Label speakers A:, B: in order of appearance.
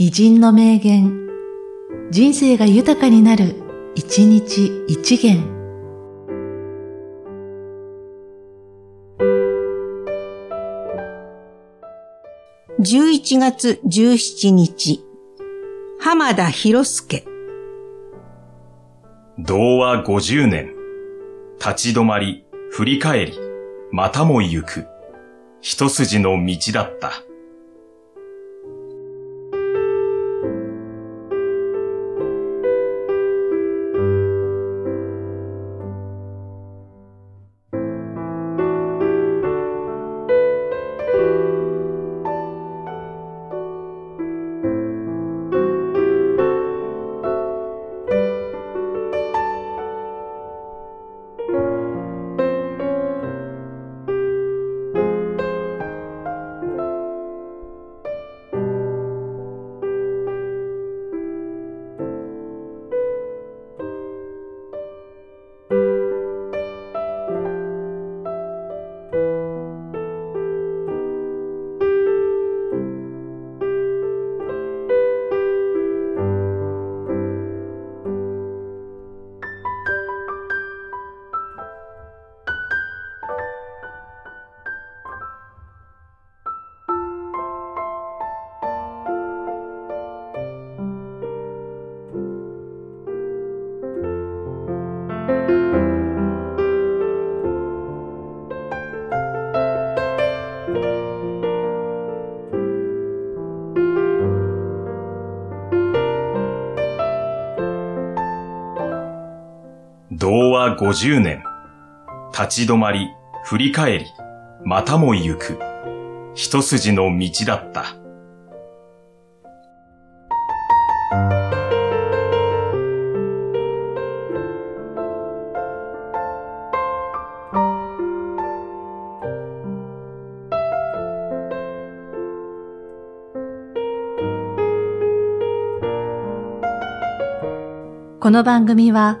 A: 偉人の名言、人生が豊かになる、一日一元。
B: 11月17日、浜田博介。
C: 童話50年。立ち止まり、振り返り、またも行く。一筋の道だった。童話50年。立ち止まり、振り返り、またも行く。一筋の道だった。
A: この番組は、